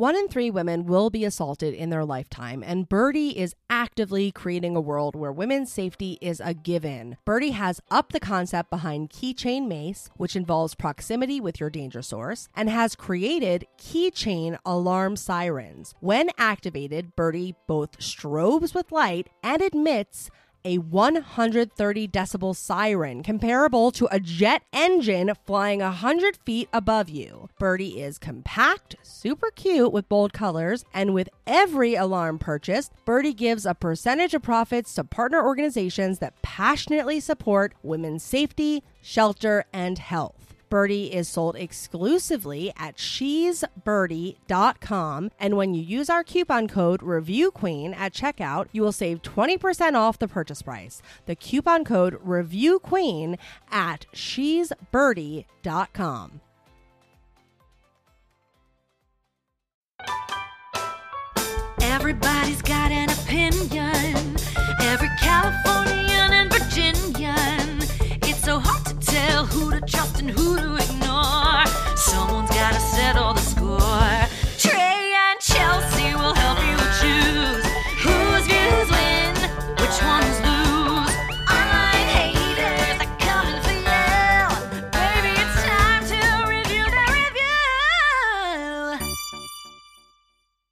One in three women will be assaulted in their lifetime, and Birdie is actively creating a world where women's safety is a given. Birdie has upped the concept behind Keychain Mace, which involves proximity with your danger source, and has created Keychain Alarm Sirens. When activated, Birdie both strobes with light and emits a 130 decibel siren comparable to a jet engine flying 100 feet above you. Birdie is compact, super cute with bold colors, and with every alarm purchased, Birdie gives a percentage of profits to partner organizations that passionately support women's safety, shelter, and health. Birdie is sold exclusively at she'sbirdie.com. And when you use our coupon code ReviewQueen at checkout, you will save 20% off the purchase price. The coupon code ReviewQueen at she'sbirdie.com. Everybody's got an opinion. Every Californian who to trust and who to ignore. Someone's gotta settle the score. Trey and Chelsea will help you choose whose views win, which ones lose. Online haters are coming for you. Baby, it's time to review the review.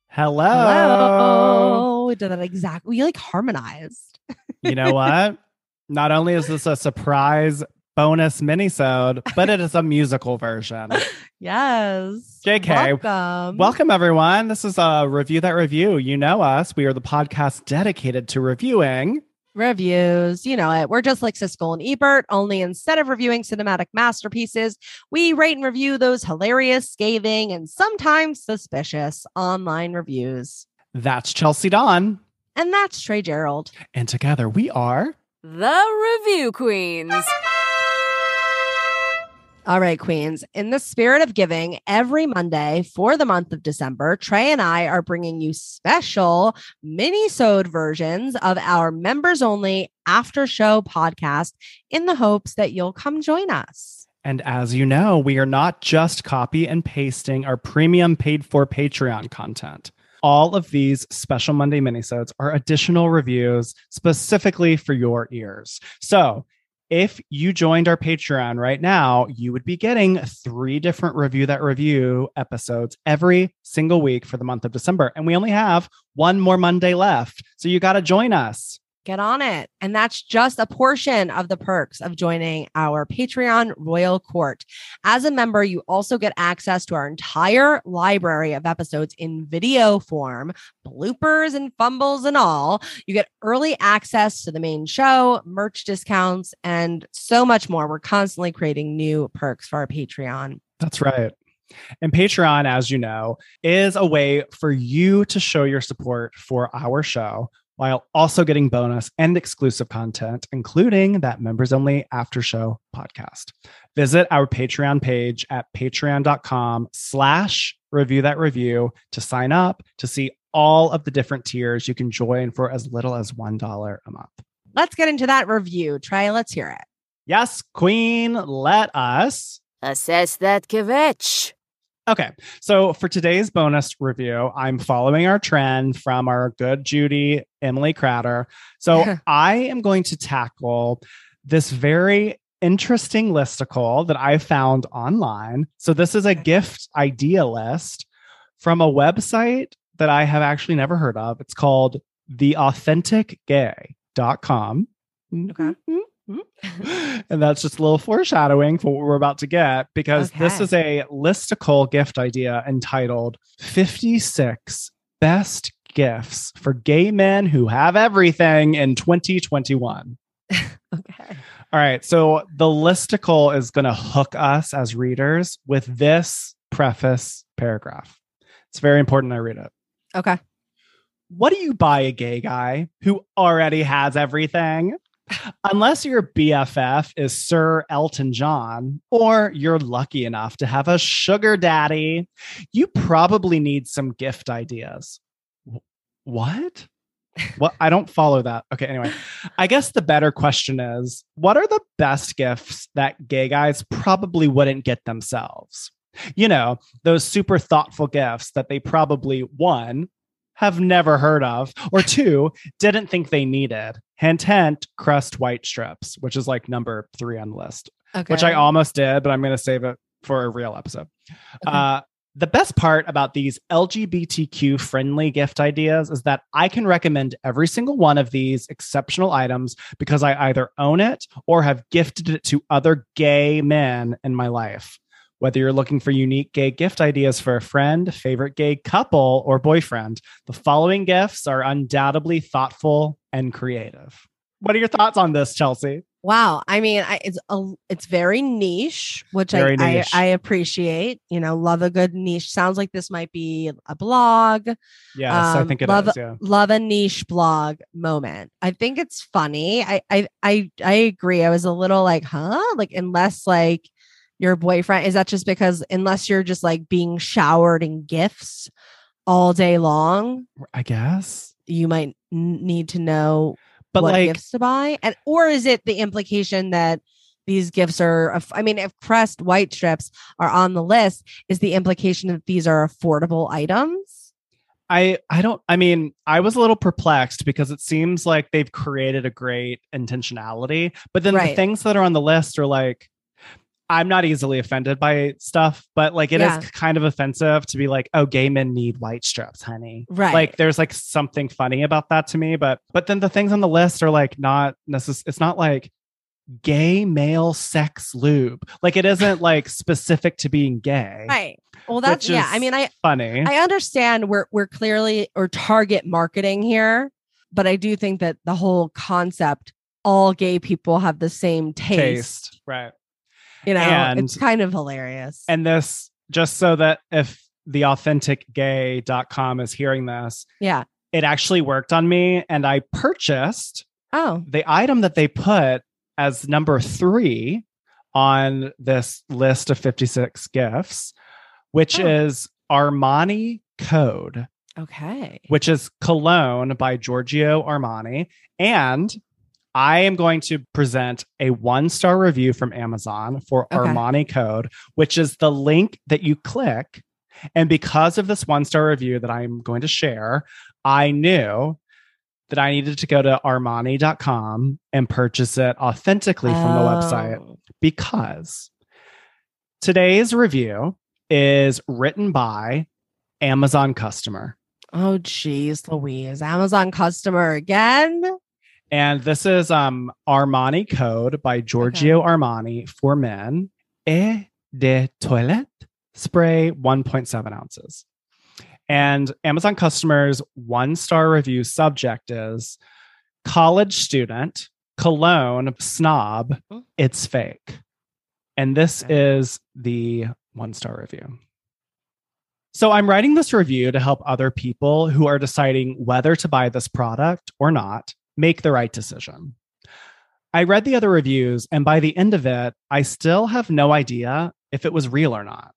Hello. Hello. We did that exactly. We like harmonized. You know what? Not only is this a surprise bonus minisode, but it is a musical version. Yes. JK, Welcome. Welcome everyone. This is a review that review. You know us. We are the podcast dedicated to reviewing. reviews. You know it. We're just like Siskel and Ebert, only instead of reviewing cinematic masterpieces, we rate and review those hilarious, scathing, and sometimes suspicious online reviews. That's Chelsea Dawn. And that's Trey Gerald. And together we are The Review Queens. All right, Queens. In the spirit of giving, every Monday for the month of December, Trey and I are bringing you special mini-sode versions of our members only after show podcast in the hopes that you'll come join us. And as you know, we are not just copy and pasting our premium paid for Patreon content. All of these special Monday minisodes are additional reviews specifically for your ears. So if you joined our Patreon right now, you would be getting three different review that review episodes every single week for the month of December. And we only have one more Monday left. So you got to join us. Get on it. And that's just a portion of the perks of joining our Patreon Royal Court. As a member, you also get access to our entire library of episodes in video form, bloopers and fumbles and all. You get early access to the main show, merch discounts, and so much more. We're constantly creating new perks for our Patreon. That's right. And Patreon, as you know, is a way for you to show your support for our show while also getting bonus and exclusive content, including that members only after show podcast. Visit our Patreon page at patreon.com slash review that review to sign up to see all of the different tiers you can join for as little as $1 a month. Let's get into that review. Trey, let's hear it. Yes, Queen, let us. Assess that kvetch. Okay. So for today's bonus review, I'm following our trend from our good Judy, Emily Cratter. So I am going to tackle this very interesting listicle that I found online. So this is a gift idea list from a website that I have actually never heard of. It's called theauthenticgay.com. Okay. Mm-hmm. and that's just a little foreshadowing for what we're about to get because this is a listicle gift idea entitled 56 Best Gifts for Gay Men Who Have Everything in 2021. Okay. All right. So the listicle is going to hook us as readers with this preface paragraph. It's very important I read it. Okay. What do you buy a gay guy who already has everything? Unless your BFF is Sir Elton John, or you're lucky enough to have a sugar daddy, you probably need some gift ideas. What? What? I don't follow that. Okay, anyway, I guess the better question is what are the best gifts that gay guys probably wouldn't get themselves? You know, those super thoughtful gifts that they probably one have never heard of, or two, didn't think they needed. Hint, hint, Crest white strips, which is like number three on the list, Okay. which I almost did, but I'm going to save it for a real episode. Okay. Uh, the best part about these LGBTQ friendly gift ideas is that I can recommend every single one of these exceptional items because I either own it or have gifted it to other gay men in my life. Whether you're looking for unique gay gift ideas for a friend, favorite gay couple, or boyfriend, the following gifts are undoubtedly thoughtful and creative. What are your thoughts on this, Chelsea? Wow. I mean, I, it's a, it's very niche, which I, niche. I I appreciate. You know, love a good niche. Sounds like this might be a blog. Yes, I Um, think it is. love- Yeah. Love a niche blog moment. I think it's funny. I I I I agree. I was a little like, huh? Like unless like your boyfriend is that just because unless you're just like being showered in gifts all day long, I guess. you might need to know But what like, gifts to buy? And or is it the implication that these gifts are i mean if Crest white strips are on the list is the implication that these are affordable items? I I don't I mean, I was a little perplexed because it seems like they've created a great intentionality, but then the things that are on the list are like I'm not easily offended by stuff, but like it is Yeah. kind of offensive to be like, "Oh, gay men need white strips, honey." right Like there's like something funny about that to me, but but then the things on the list are like not necess- it's not like gay male sex lube. Like it isn't like specific to being gay. right well that's yeah i mean i funny. i understand we're we're clearly or target marketing here but i do think that the whole concept all gay people have the same taste, taste. Right. You know And- it's kind of hilarious And this, just so that if the authenticgay.com is hearing this, yeah it actually worked on me. And I purchased oh the item that they put as number three on this list of 56 gifts, which Oh. is Armani Code, okay which is cologne by Giorgio Armani. And I am going to present a one star review from Amazon for Okay. Armani Code, which is the link that you click. And because of this one star review that I'm going to share, I knew that I needed to go to armani.com and purchase it authentically from the website Oh. because today's review is written by Amazon customer. Oh, geez, Louise. Amazon customer again. And this is um Armani Code by Giorgio Armani for men. Eau de toilette spray 1.7 ounces. And Amazon customers one star review subject is college student, cologne, snob, it's fake. And this Okay. is the one star review. So I'm writing this review to help other people who are deciding whether to buy this product or not make the right decision. I read the other reviews, and by the end of it, I still have no idea if it was real or not.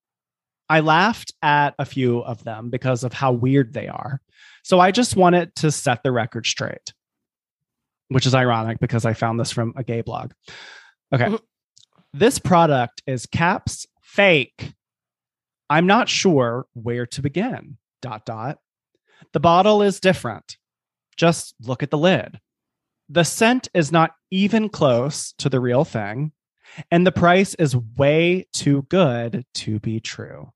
I laughed at a few of them because of how weird they are. So I just wanted to set the record straight, which is ironic because I found this from a gay blog. Okay. Mhm. This product is caps fake. I'm not sure where to begin. Dot dot. The bottle is different. Just look at the lid. The scent is not even close to the real thing, and the price is way too good to be true.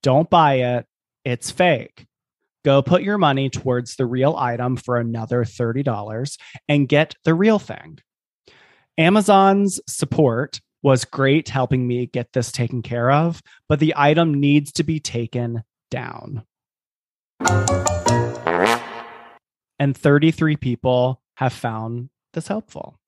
Don't buy it. It's fake. Go put your money towards the real item for another $30 and get the real thing. Amazon's support was great helping me get this taken care of, but the item needs to be taken down. And 33 people have found this helpful.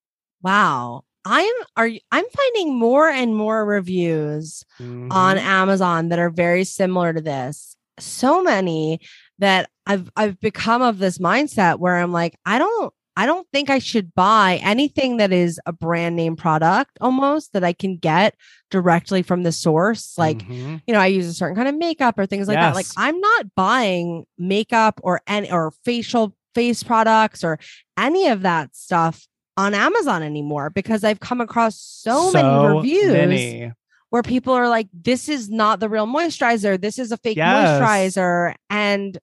Wow. I'm are I'm finding more and more reviews on Mhm. Amazon that are very similar to this. So many that I've I've become of this mindset where I'm like, I don't I don't think I should buy anything that is a brand name product almost that I can get directly from the source. Like, Mhm. you know, I use a certain kind of makeup or things like that. Like I'm not buying makeup or any or facial face products or any of that stuff on Amazon anymore because I've come across so, many reviews many. where people are like, this is not the real moisturizer. This is a fake Yes. moisturizer. And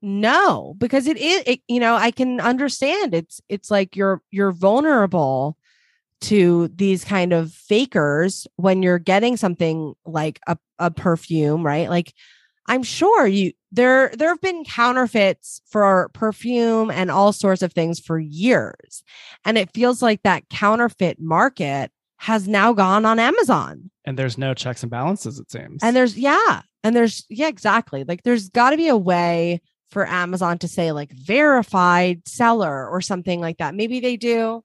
no, because it is, it, you know, I can understand it's, it's like you're, you're vulnerable to these kind of fakers when you're getting something like a, a perfume, right? Like I'm sure you there there have been counterfeits for perfume and all sorts of things for years. And it feels like that counterfeit market has now gone on Amazon. And there's no checks and balances, it seems. And there's yeah, and there's yeah, exactly. Like there's got to be a way for Amazon to say like verified seller or something like that. Maybe they do.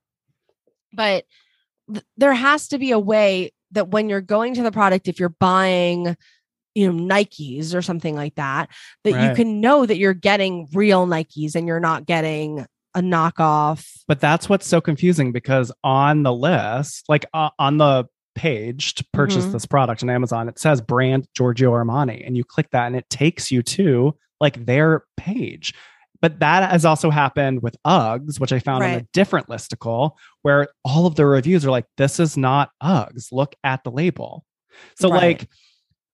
But th- there has to be a way that when you're going to the product if you're buying you know Nikes or something like that that you can know that you're getting real Nikes and you're not getting a knockoff. But that's what's so confusing because on the list, like uh, on the page to purchase Mhm. this product on Amazon, it says brand Giorgio Armani, and you click that and it takes you to like their page. But that has also happened with Uggs, which I found on a different listicle, where all of the reviews are like, "This is not Uggs. Look at the label." So Right. like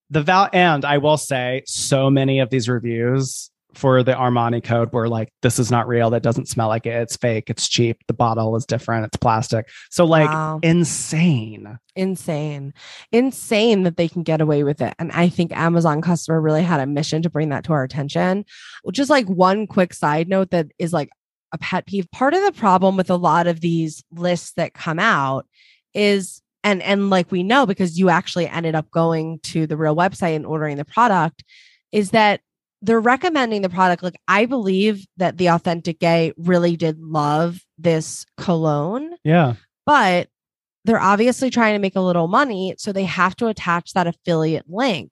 the val, and I will say, so many of these reviews for the Armani code were like, "This is not real. That doesn't smell like it. It's fake. It's cheap. The bottle is different. It's plastic." So like Wow. insane. insane insane that they can get away with it and i think amazon customer really had a mission to bring that to our attention just like one quick side note that is like a pet peeve part of the problem with a lot of these lists that come out is and and like we know because you actually ended up going to the real website and ordering the product is that they're recommending the product like i believe that the authentic gay really did love this cologne Yeah. but they're obviously trying to make a little money. So they have to attach that affiliate link.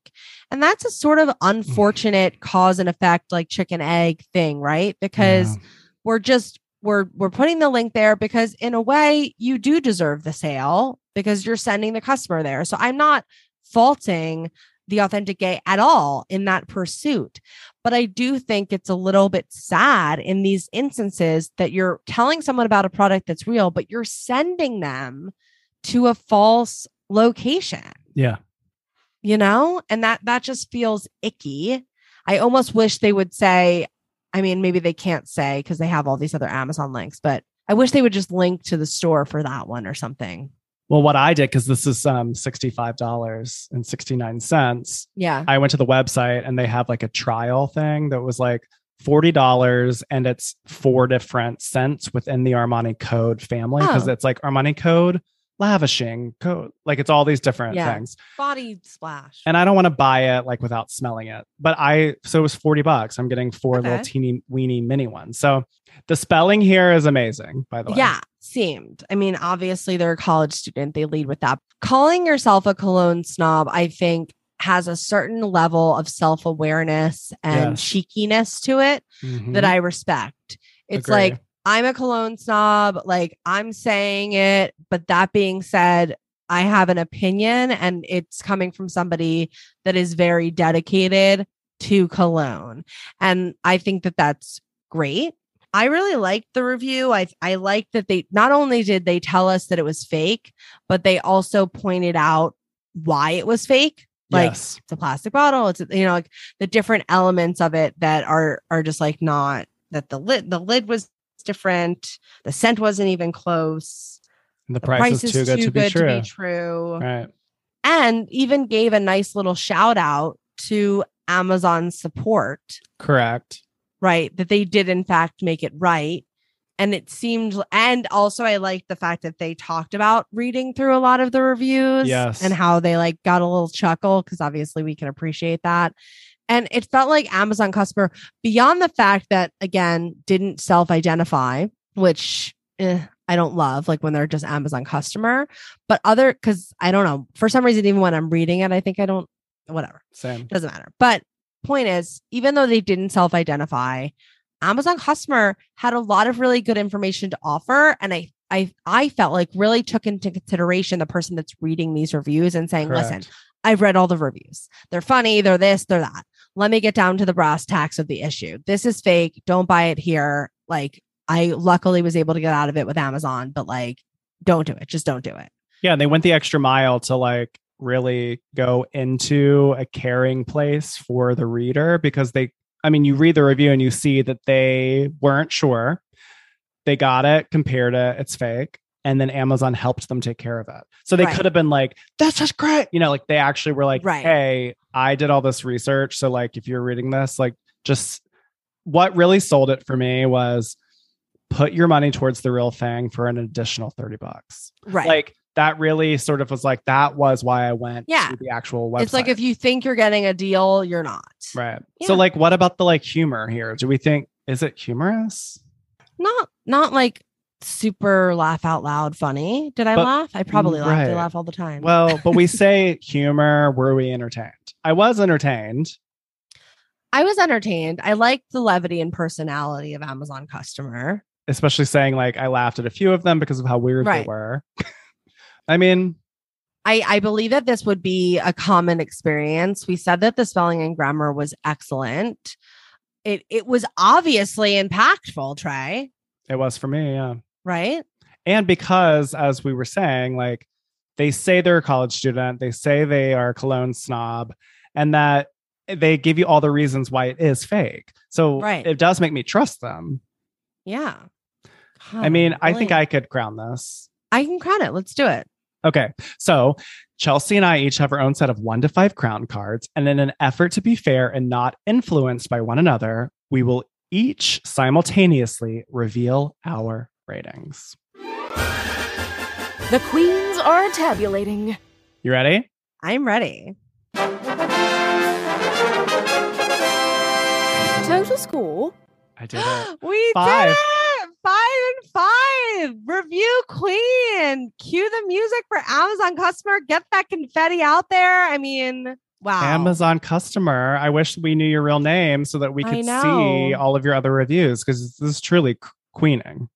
And that's a sort of unfortunate cause and effect, like chicken egg thing, right? Because Yeah. we're just, we're, we're putting the link there because in a way you do deserve the sale because you're sending the customer there. So I'm not faulting the authentic gay at all in that pursuit. But I do think it's a little bit sad in these instances that you're telling someone about a product that's real, but you're sending them to a false location, yeah. you know? And that that just feels icky. I almost wish they would say, I mean, maybe they can't say because they have all these other Amazon links, but I wish they would just link to the store for that one or something. Well, what I did because this is um sixty-five dollars and sixty-nine cents. Yeah. I went to the website and they have like a trial thing that was like forty dollars, and it's four different scents within the Armani Code family because Oh. it's like Armani Code, lavishing code, like it's all these different Yeah. things. Body splash. And I don't want to buy it like without smelling it, but I so it was forty bucks. I'm getting four little teeny weeny mini ones. So the spelling here is amazing. By the way, Yeah, seemed. I mean, obviously they're a college student. They lead with that. Calling yourself a cologne snob, I think, has a certain level of self awareness and Yes. cheekiness to it Mhm. that I respect. It's Agree. like, I'm a cologne snob. Like, I'm saying it. But that being said, I have an opinion and it's coming from somebody that is very dedicated to cologne. And I think that that's great. I really liked the review. I I liked that they not only did they tell us that it was fake, but they also pointed out why it was fake. Like yes. it's a plastic bottle. It's you know like the different elements of it that are are just like not that the lid the lid was different. The scent wasn't even close. the The price, is too good, to, be true. true. Right. And even gave a nice little shout out to Amazon support Correct. Right that they did in fact make it right and it seemed and also i liked the fact that they talked about reading through a lot of the reviews Yes. and how they like got a little chuckle because obviously we can appreciate that and it felt like amazon customer beyond the fact that again didn't self-identify which eh, i don't love like when they're just amazon customer but other because i don't know for some reason even when i'm reading it i think i don't whatever Same. doesn't matter. But point is, even though they didn't self identify, Amazon customer had a lot of really good information to offer. And I, I, I felt like really took into consideration the person that's reading these reviews and saying, listen, I've read all the reviews. They're funny. They're this, they're that. Let me get down to the brass tacks of the issue. This is fake. Don't buy it here. Like, I luckily was able to get out of it with Amazon, but like, don't do it. Just don't do it. Yeah, and they went the extra mile to like really go into a caring place for the reader because they I mean you read the review and you see that they weren't sure. They got it, compared it, it's fake. And then Amazon helped them take care of it. So they Right. could have been like, that's just great. You know, like they actually were like, Right. hey, I did all this research. So like if you're reading this, like just what really sold it for me was put your money towards the real thing for an additional 30 bucks Right. like that really sort of was like that was why I went Yeah. to the actual website. it's like if you think you're getting a deal, you're not. right. Yeah. So like what about the like humor here? Do we think is it humorous? Not not like super laugh out loud funny. Did I But- laugh? I probably laugh. I laugh all the time. Well, but we say humor, were we entertained? I was entertained. I was entertained. I liked the levity and personality of Amazon customer. Especially saying like I laughed at a few of them because of how weird Right. they were. I mean, I, I believe that this would be a common experience. We said that the spelling and grammar was excellent. It it was obviously impactful, Trey, it was for me, yeah. right? and because as we were saying like they say they're a college student they say they are a cologne snob and that they give you all the reasons why it is fake so Right. it does make me trust them Yeah. i mean i think i could crown this I can crown it. Let's do it. Okay so chelsea and i each have our own set of one to five crown cards and in an effort to be fair and not influenced by one another we will each simultaneously reveal our ratings The queens are tabulating. you ready I'm ready. Total score. i did it we Five. did it. Five and five. Review queen. Cue the music for Amazon customer. Get that confetti out there. I mean, wow. Amazon customer. I wish we knew your real name so that we could see all of your other reviews because this is truly queening.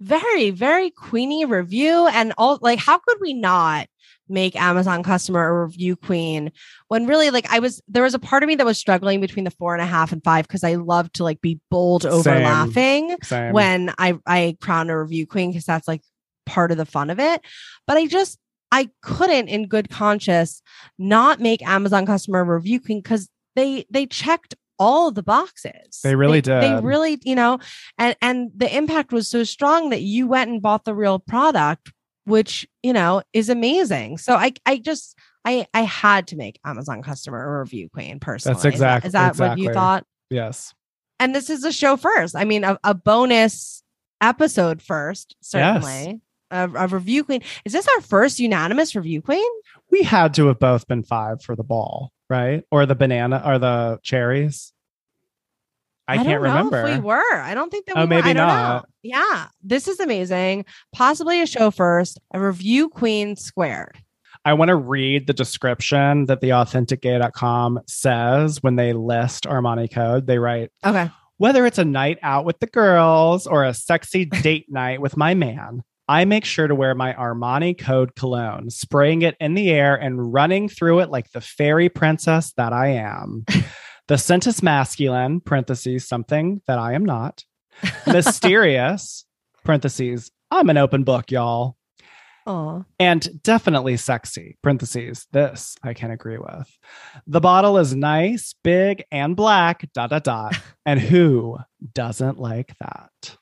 Very, very queeny review. And all like, how could we not make Amazon customer a review queen when really like I was there was a part of me that was struggling between the four and a half and five because I love to like be bold over Same. laughing. Same. when I I crown a review queen because that's like part of the fun of it. But I just I couldn't in good conscience not make Amazon customer review queen because they they checked all the boxes. They really They did. They really, you know, and and the impact was so strong that you went and bought the real product, which you know is amazing. So I I just I I had to make Amazon customer a review queen personally. Is that- Is that, what you thought? yes. and this is a show first. I mean, a, a bonus episode first, certainly. A, a review queen. Is this our first unanimous review queen? We had to have both been five for the ball, right? Or the banana or the cherries. I, don't can't remember. If we were. I don't think that. Oh, we were. maybe I don't not. Know. Yeah, this is amazing. Possibly a show first. A review queen squared. I want to read the description that the authenticgay.com says when they list Armani code. They write, Okay. Whether it's a night out with the girls or a sexy date night with my man, I make sure to wear my Armani Code cologne, spraying it in the air and running through it like the fairy princess that I am. the scent is masculine, parentheses, something that I am not. Mysterious, parentheses, I'm an open book, y'all. Oh, And definitely sexy, parentheses, this I can agree with. The bottle is nice, big, and black, dot, dot, dot. And who doesn't like that?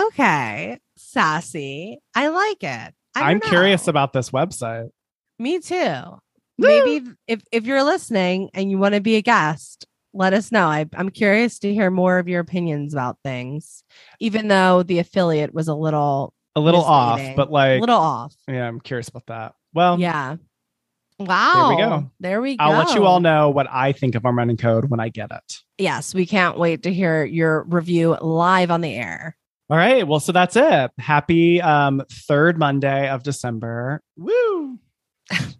okay. Sassy. I like it. I I'm don't curious about this website. Me too. Maybe if if you're listening and you want to be a guest, let us know. I, I'm curious to hear more of your opinions about things, even though the affiliate was a little A little off, but like a little off. yeah, I'm curious about that. Well, yeah. Wow. There we go. There we go. I'll let you all know what I think of Armani Code when I get it. Yes, we can't wait to hear your review live on the air. All right. Well, so that's it. Happy um third Monday of December. Woo!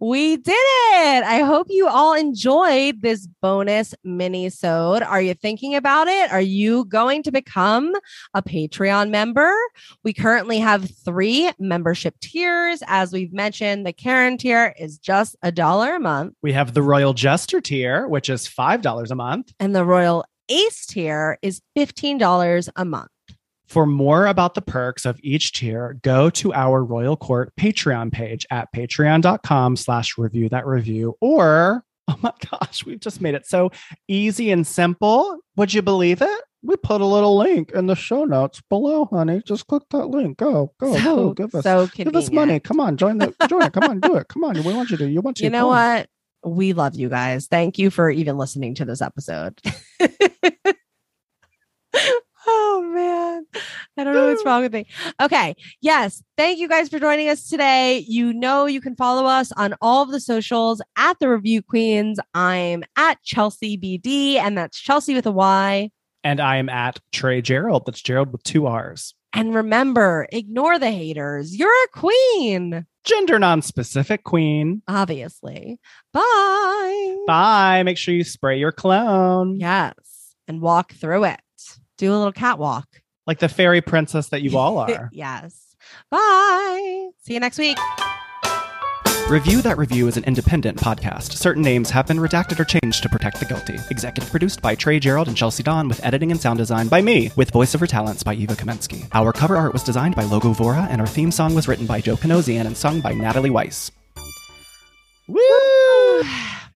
We did it. I hope you all enjoyed this bonus mini sode. Are you thinking about it? Are you going to become a Patreon member? We currently have three membership tiers. As we've mentioned, the Karen tier is just a dollar a month, We have the Royal Jester tier, which is $5 a month. and the Royal Ace tier is $15 a month. For more about the perks of each tier, go to our Royal Court Patreon page at patreon.com slash review that review. Or, oh my gosh, we've just made it so easy and simple. Would you believe it? We put a little link in the show notes below, honey. Just click that link. Go, go, so, go. Give us so give us money. Come on, join the join it. Come on, do it. Come on. We want you to. You want to. You know what? We love you guys. Thank you for even listening to this episode. oh man. I don't know what's wrong with me. Okay. Yes. Thank you guys for joining us today. You know you can follow us on all of the socials at the Review Queens. I'm at Chelsea BD, and that's Chelsea with a Y. And I am at Trey Gerald. That's Gerald with two R's. And remember, ignore the haters. You're a queen. Gender non-specific queen. Obviously. Bye. Bye. Make sure you spray your cologne. Yes. And walk through it. Do a little catwalk. Like the fairy princess that you all are. yes. Bye. See you next week. Review That Review is an independent podcast. Certain names have been redacted or changed to protect the guilty. Executive produced by Trey Gerald and Chelsea Don, with editing and sound design by me, with voiceover talents by Eva Kamensky. Our cover art was designed by Logo Vora, and our theme song was written by Joe Panosian and sung by Natalie Weiss. Woo!